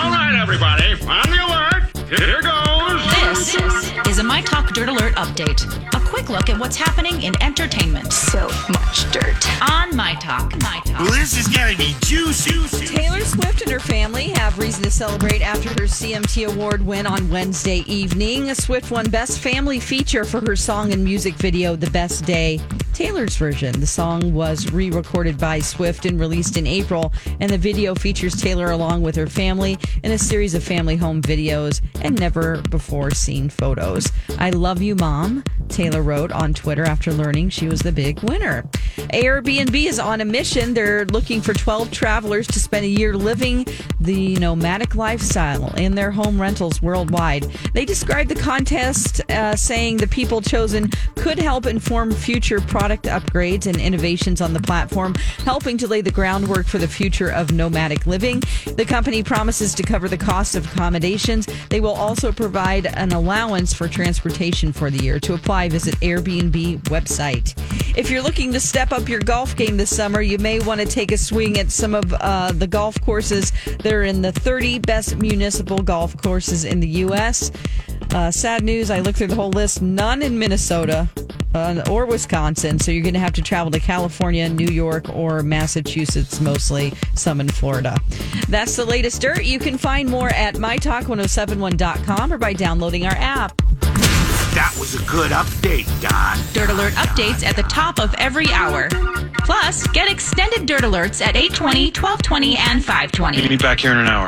All right, everybody, on the alert. Here goes. This is a My Talk Dirt Alert update. A quick look at what's happening in entertainment. So much dirt. On My Talk. My Talk. Well, this is gonna be juicy. Taylor Swift and her family have reason to celebrate after her CMT Award win on Wednesday evening. Swift won Best Family Feature for her song and music video, The Best Day. Taylor's version. The song was re recorded by Swift and released in April, and the video features Taylor along with her family in a series of family home videos and never before seen photos. I love you, Mom, Taylor wrote on Twitter after learning she was the big winner. Airbnb is on a mission. They're looking for 12 travelers to spend a year living the nomadic lifestyle in their home rentals worldwide. They described the contest uh, saying the people chosen could help inform future product upgrades and innovations on the platform, helping to lay the groundwork for the future of nomadic living. The company promises to cover the cost of accommodations. They will also provide an allowance for transportation for the year. To apply, visit Airbnb website. If you're looking to step up your golf game this summer, you may want to take a swing at some of uh, the golf courses that are in the 30 best municipal golf courses in the U.S. Uh, sad news, I looked through the whole list, none in Minnesota uh, or Wisconsin. So you're going to have to travel to California, New York, or Massachusetts, mostly, some in Florida. That's the latest dirt. You can find more at mytalk1071.com or by downloading our app. That was a good update, Don. Dirt Alert updates at the top of every hour. Plus, get extended Dirt Alerts at 820, 1220, and 520. Meet me back here in an hour.